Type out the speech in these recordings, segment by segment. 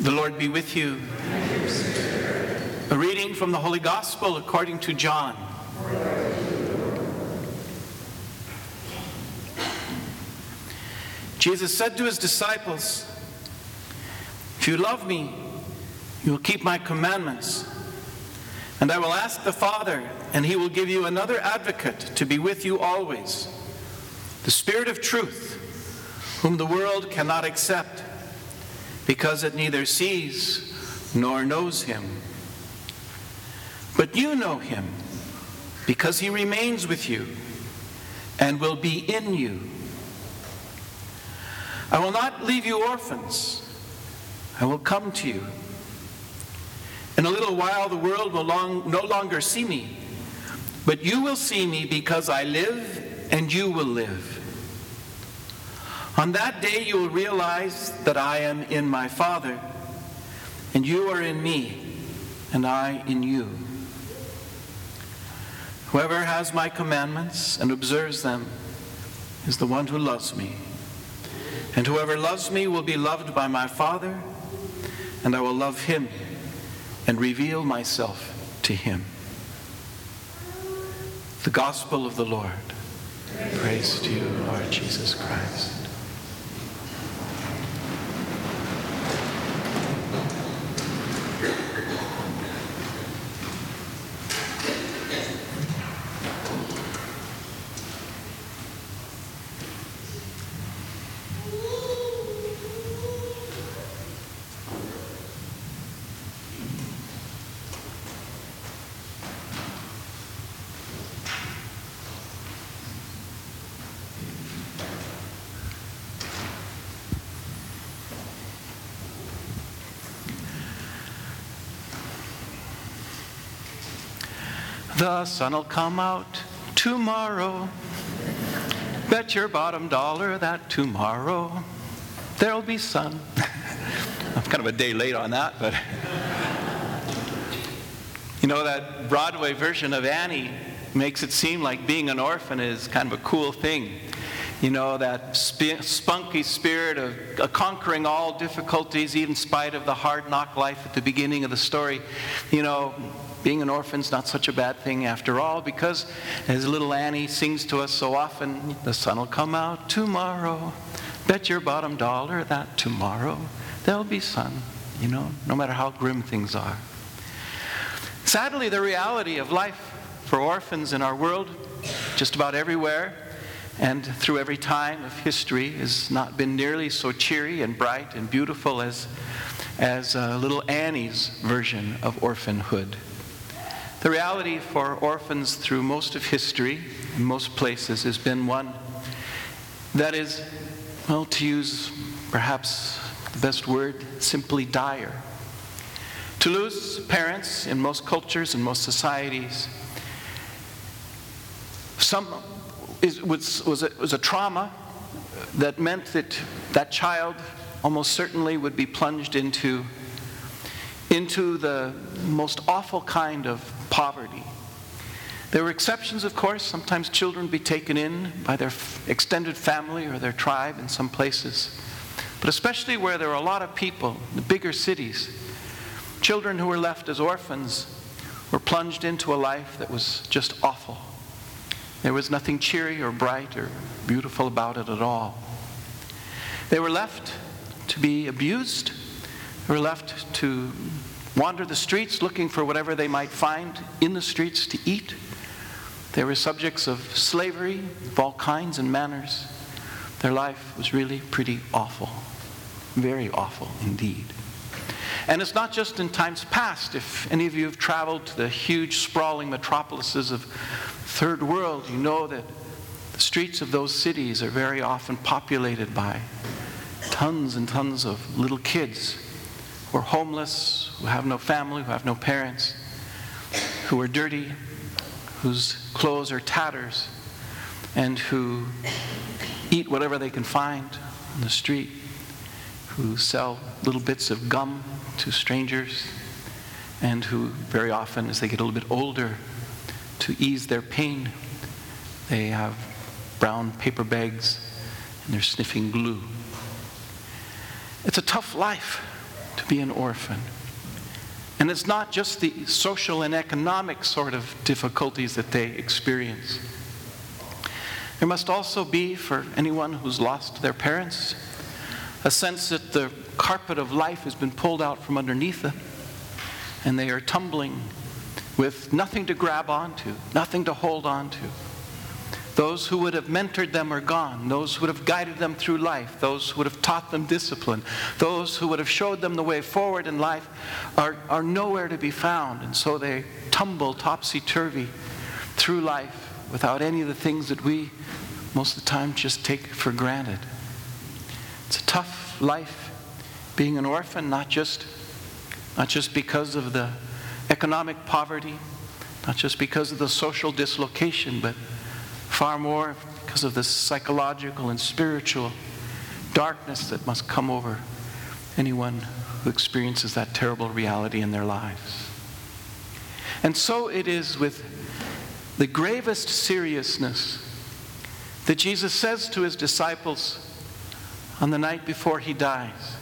The Lord be with you. A reading from the Holy Gospel according to John. Jesus said to his disciples, If you love me, you will keep my commandments. And I will ask the Father, and he will give you another advocate to be with you always, the Spirit of truth, whom the world cannot accept because it neither sees nor knows him. But you know him because he remains with you and will be in you. I will not leave you orphans, I will come to you. In a little while, the world will long, no longer see me, but you will see me because I live and you will live. On that day, you will realize that I am in my Father, and you are in me, and I in you. Whoever has my commandments and observes them is the one who loves me. And whoever loves me will be loved by my Father, and I will love him and reveal myself to him. The Gospel of the Lord. Praise to you, Lord Jesus Christ. The sun'll come out tomorrow. Bet your bottom dollar that tomorrow there'll be sun. I'm kind of a day late on that, but. You know, that Broadway version of Annie makes it seem like being an orphan is kind of a cool thing. You know, that sp- spunky spirit of uh, conquering all difficulties, even in spite of the hard knock life at the beginning of the story. You know, being an orphan's not such a bad thing after all, because as little Annie sings to us so often, the sun will come out tomorrow. Bet your bottom dollar that tomorrow there'll be sun, you know, no matter how grim things are. Sadly, the reality of life for orphans in our world, just about everywhere, and through every time of history, has not been nearly so cheery and bright and beautiful as, as uh, little Annie's version of orphanhood. The reality for orphans through most of history, in most places, has been one that is, well, to use perhaps the best word, simply dire. To lose parents in most cultures and most societies, some is, was, was, a, was a trauma that meant that that child almost certainly would be plunged into, into the most awful kind of poverty. There were exceptions, of course. Sometimes children be taken in by their extended family or their tribe in some places. But especially where there were a lot of people, the bigger cities, children who were left as orphans were plunged into a life that was just awful. There was nothing cheery or bright or beautiful about it at all. They were left to be abused. Were left to wander the streets looking for whatever they might find in the streets to eat. They were subjects of slavery of all kinds and manners. Their life was really pretty awful, very awful indeed. And it's not just in times past. If any of you have traveled to the huge, sprawling metropolises of third world, you know that the streets of those cities are very often populated by tons and tons of little kids who are homeless, who have no family, who have no parents, who are dirty, whose clothes are tatters, and who eat whatever they can find on the street, who sell little bits of gum to strangers, and who very often, as they get a little bit older, to ease their pain, they have brown paper bags and they're sniffing glue. It's a tough life be an orphan. And it's not just the social and economic sort of difficulties that they experience. There must also be, for anyone who's lost their parents, a sense that the carpet of life has been pulled out from underneath them and they are tumbling with nothing to grab onto, nothing to hold on to. Those who would have mentored them are gone. Those who would have guided them through life. Those who would have taught them discipline. Those who would have showed them the way forward in life are, are nowhere to be found. And so they tumble topsy turvy through life without any of the things that we most of the time just take for granted. It's a tough life being an orphan, not just, not just because of the economic poverty, not just because of the social dislocation, but far more because of the psychological and spiritual darkness that must come over anyone who experiences that terrible reality in their lives. And so it is with the gravest seriousness that Jesus says to his disciples on the night before he dies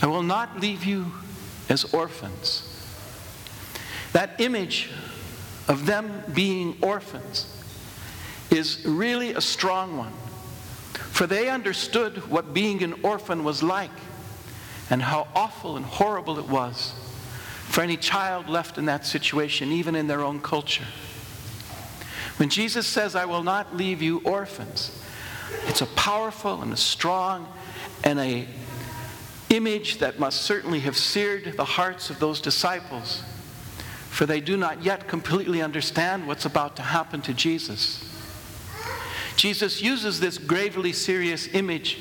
I will not leave you as orphans. That image of them being orphans is really a strong one. For they understood what being an orphan was like and how awful and horrible it was for any child left in that situation, even in their own culture. When Jesus says, I will not leave you orphans, it's a powerful and a strong and a image that must certainly have seared the hearts of those disciples, for they do not yet completely understand what's about to happen to Jesus. Jesus uses this gravely serious image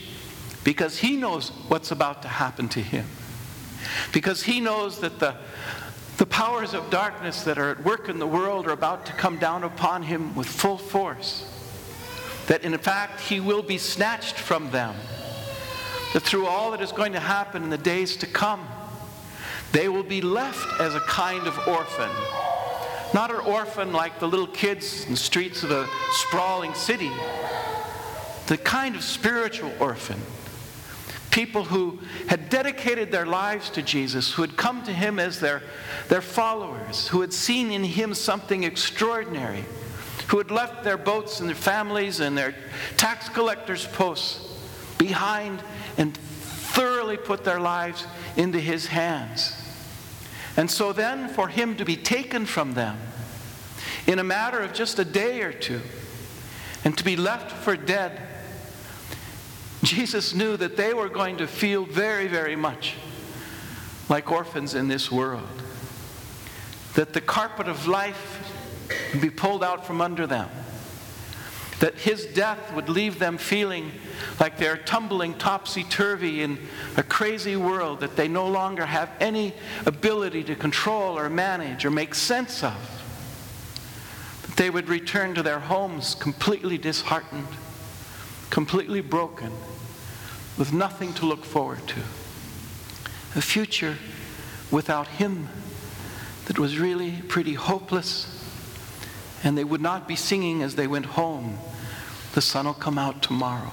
because he knows what's about to happen to him. Because he knows that the, the powers of darkness that are at work in the world are about to come down upon him with full force. That in fact, he will be snatched from them. That through all that is going to happen in the days to come, they will be left as a kind of orphan not an orphan like the little kids in the streets of a sprawling city. The kind of spiritual orphan. People who had dedicated their lives to Jesus, who had come to him as their, their followers, who had seen in him something extraordinary, who had left their boats and their families and their tax collectors' posts behind and thoroughly put their lives into his hands. And so then, for him to be taken from them in a matter of just a day or two and to be left for dead, Jesus knew that they were going to feel very, very much like orphans in this world. That the carpet of life would be pulled out from under them that his death would leave them feeling like they're tumbling topsy turvy in a crazy world that they no longer have any ability to control or manage or make sense of. That they would return to their homes completely disheartened, completely broken, with nothing to look forward to. A future without him that was really pretty hopeless and they would not be singing as they went home, The sun will come out tomorrow.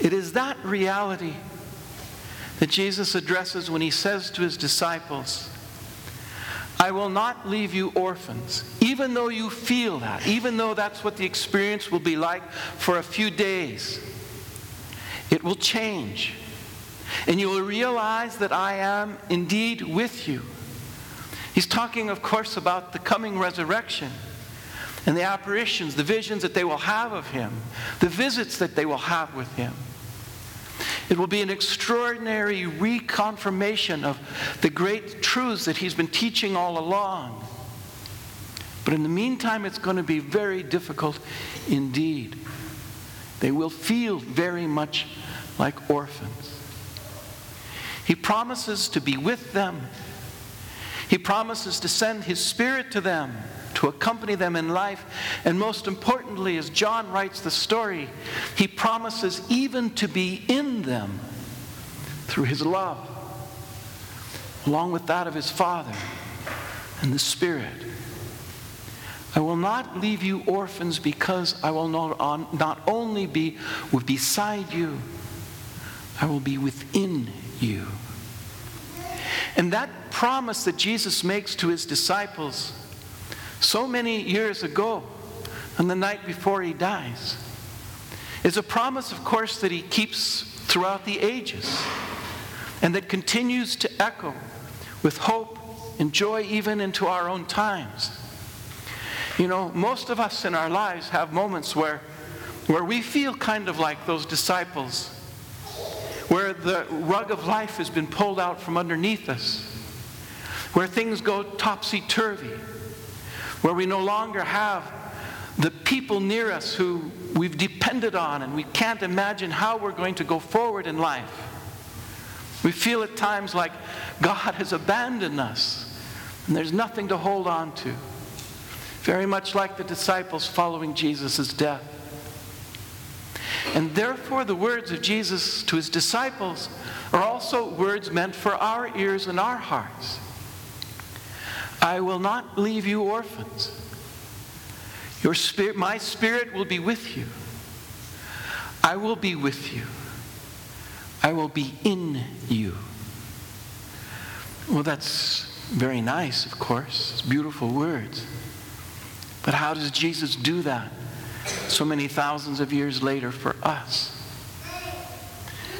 It is that reality that Jesus addresses when he says to his disciples, I will not leave you orphans, even though you feel that, even though that's what the experience will be like for a few days. It will change. And you will realize that I am indeed with you. He's talking, of course, about the coming resurrection and the apparitions, the visions that they will have of him, the visits that they will have with him. It will be an extraordinary reconfirmation of the great truths that he's been teaching all along. But in the meantime, it's going to be very difficult indeed. They will feel very much like orphans. He promises to be with them he promises to send His Spirit to them, to accompany them in life. And most importantly, as John writes the story, He promises even to be in them through His love, along with that of His Father and the Spirit. I will not leave you orphans because I will not, not only be with beside you, I will be within you. And that promise that Jesus makes to his disciples so many years ago, on the night before he dies, is a promise, of course, that he keeps throughout the ages and that continues to echo with hope and joy even into our own times. You know, most of us in our lives have moments where, where we feel kind of like those disciples, where the rug of life has been pulled out from underneath us, where things go topsy turvy, where we no longer have the people near us who we've depended on and we can't imagine how we're going to go forward in life. We feel at times like God has abandoned us and there's nothing to hold on to. Very much like the disciples following Jesus' death. And therefore, the words of Jesus to his disciples are also words meant for our ears and our hearts. I will not leave you orphans. Your spirit, my spirit will be with you. I will be with you. I will be in you. Well, that's very nice, of course. It's beautiful words. But how does Jesus do that so many thousands of years later for us?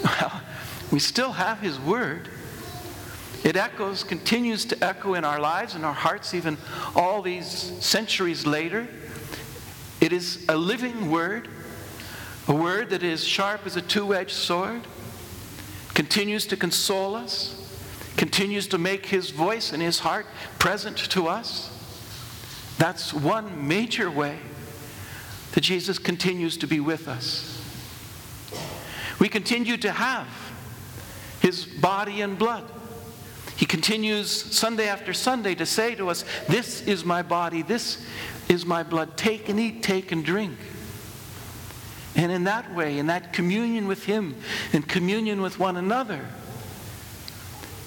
Well, we still have His Word. It echoes, continues to echo in our lives and our hearts, even all these centuries later. It is a living word, a word that is sharp as a two edged sword, continues to console us, continues to make his voice and his heart present to us. That's one major way that Jesus continues to be with us. We continue to have his body and blood. He continues Sunday after Sunday to say to us, This is my body, this is my blood. Take and eat, take and drink. And in that way, in that communion with Him and communion with one another,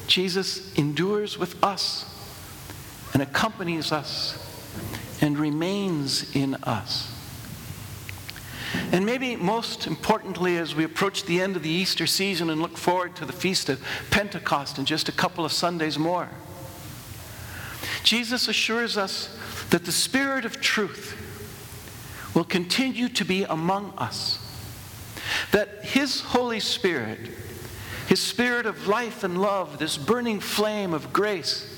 Jesus endures with us and accompanies us and remains in us. And maybe most importantly, as we approach the end of the Easter season and look forward to the feast of Pentecost in just a couple of Sundays more, Jesus assures us that the Spirit of truth will continue to be among us. That His Holy Spirit, His Spirit of life and love, this burning flame of grace,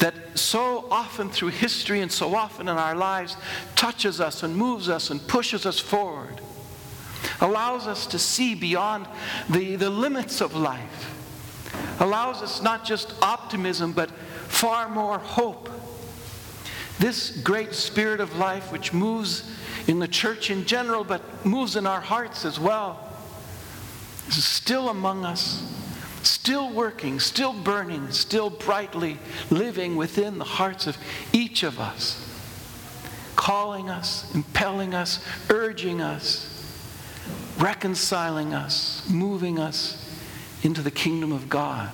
that so often through history and so often in our lives touches us and moves us and pushes us forward, allows us to see beyond the, the limits of life, allows us not just optimism, but far more hope. This great spirit of life, which moves in the church in general, but moves in our hearts as well, is still among us, still working, still burning, still brightly living within the hearts of each of us, calling us, impelling us, urging us, reconciling us, moving us into the kingdom of God.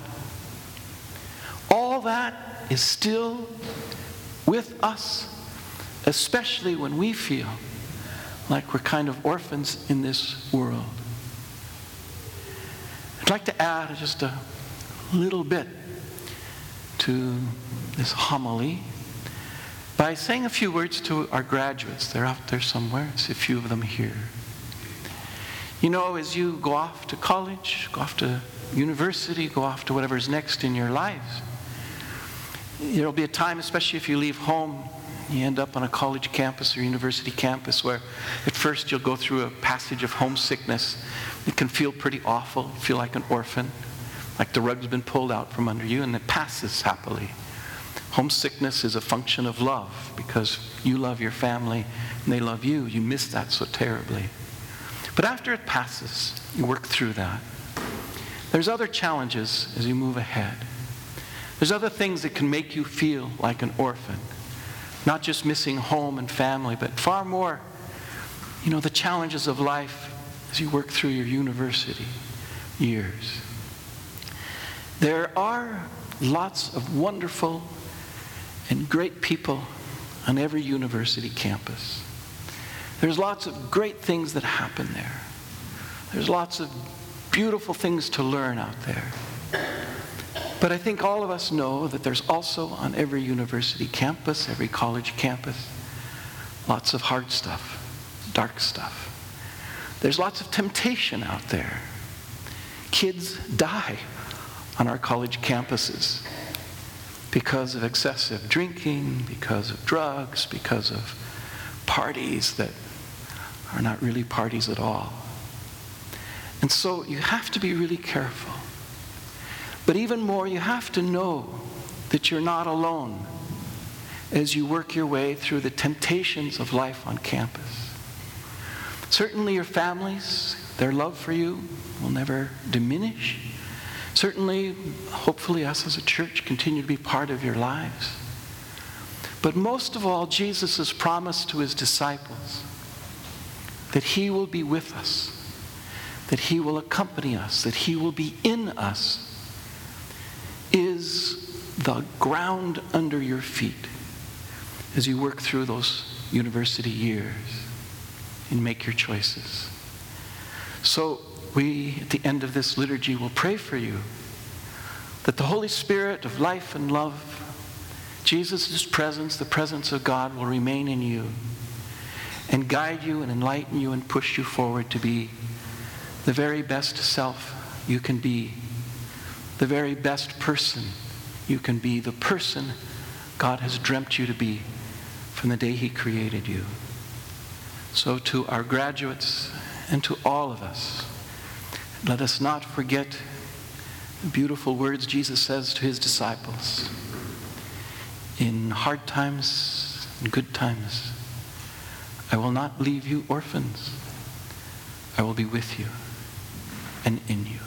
All that is still with us, especially when we feel like we're kind of orphans in this world. I'd like to add just a little bit to this homily by saying a few words to our graduates. They're out there somewhere. I see a few of them here. You know, as you go off to college, go off to university, go off to whatever's next in your lives, There'll be a time, especially if you leave home, you end up on a college campus or university campus where at first you'll go through a passage of homesickness. It can feel pretty awful, feel like an orphan, like the rug's been pulled out from under you, and it passes happily. Homesickness is a function of love because you love your family and they love you. You miss that so terribly. But after it passes, you work through that. There's other challenges as you move ahead. There's other things that can make you feel like an orphan. Not just missing home and family, but far more, you know, the challenges of life as you work through your university years. There are lots of wonderful and great people on every university campus. There's lots of great things that happen there. There's lots of beautiful things to learn out there. But I think all of us know that there's also on every university campus, every college campus, lots of hard stuff, dark stuff. There's lots of temptation out there. Kids die on our college campuses because of excessive drinking, because of drugs, because of parties that are not really parties at all. And so you have to be really careful. But even more, you have to know that you're not alone as you work your way through the temptations of life on campus. Certainly, your families, their love for you will never diminish. Certainly, hopefully, us as a church continue to be part of your lives. But most of all, Jesus has promised to his disciples that he will be with us, that he will accompany us, that he will be in us, is the ground under your feet as you work through those university years and make your choices. So, we, at the end of this liturgy, will pray for you that the Holy Spirit of life and love, Jesus' presence, the presence of God, will remain in you and guide you and enlighten you and push you forward to be the very best self you can be, the very best person you can be, the person God has dreamt you to be from the day He created you. So, to our graduates and to all of us, let us not forget the beautiful words Jesus says to his disciples. In hard times and good times, I will not leave you orphans. I will be with you and in you.